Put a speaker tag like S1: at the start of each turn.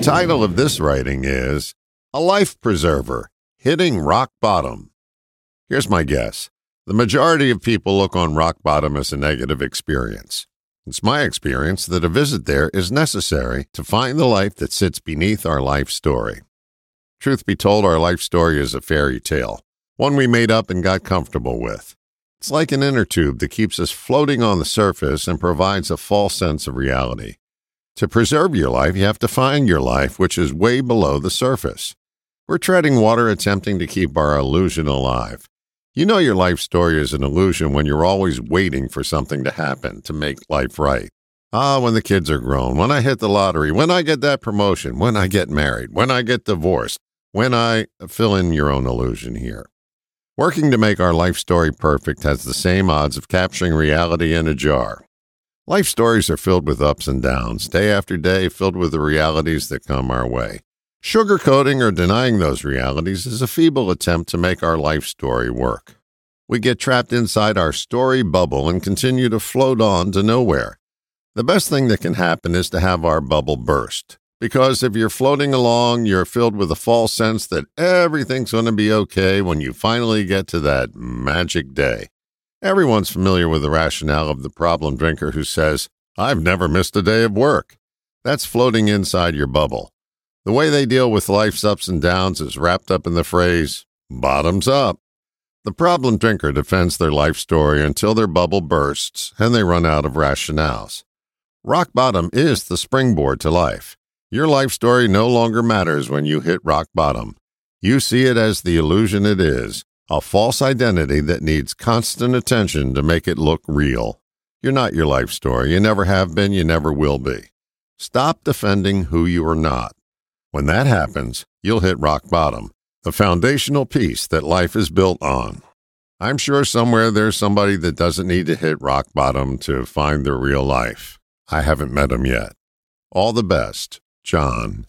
S1: The title of this writing is A Life Preserver Hitting Rock Bottom. Here's my guess the majority of people look on rock bottom as a negative experience. It's my experience that a visit there is necessary to find the life that sits beneath our life story. Truth be told, our life story is a fairy tale, one we made up and got comfortable with. It's like an inner tube that keeps us floating on the surface and provides a false sense of reality. To preserve your life, you have to find your life, which is way below the surface. We're treading water attempting to keep our illusion alive. You know your life story is an illusion when you're always waiting for something to happen to make life right. Ah, when the kids are grown, when I hit the lottery, when I get that promotion, when I get married, when I get divorced, when I fill in your own illusion here. Working to make our life story perfect has the same odds of capturing reality in a jar. Life stories are filled with ups and downs, day after day, filled with the realities that come our way. Sugarcoating or denying those realities is a feeble attempt to make our life story work. We get trapped inside our story bubble and continue to float on to nowhere. The best thing that can happen is to have our bubble burst. Because if you're floating along, you're filled with a false sense that everything's going to be okay when you finally get to that magic day. Everyone's familiar with the rationale of the problem drinker who says, I've never missed a day of work. That's floating inside your bubble. The way they deal with life's ups and downs is wrapped up in the phrase, bottoms up. The problem drinker defends their life story until their bubble bursts and they run out of rationales. Rock bottom is the springboard to life. Your life story no longer matters when you hit rock bottom. You see it as the illusion it is, a false identity that needs constant attention to make it look real. You're not your life story. You never have been. You never will be. Stop defending who you are not. When that happens, you'll hit rock bottom, the foundational piece that life is built on. I'm sure somewhere there's somebody that doesn't need to hit rock bottom to find their real life. I haven't met him yet. All the best. John.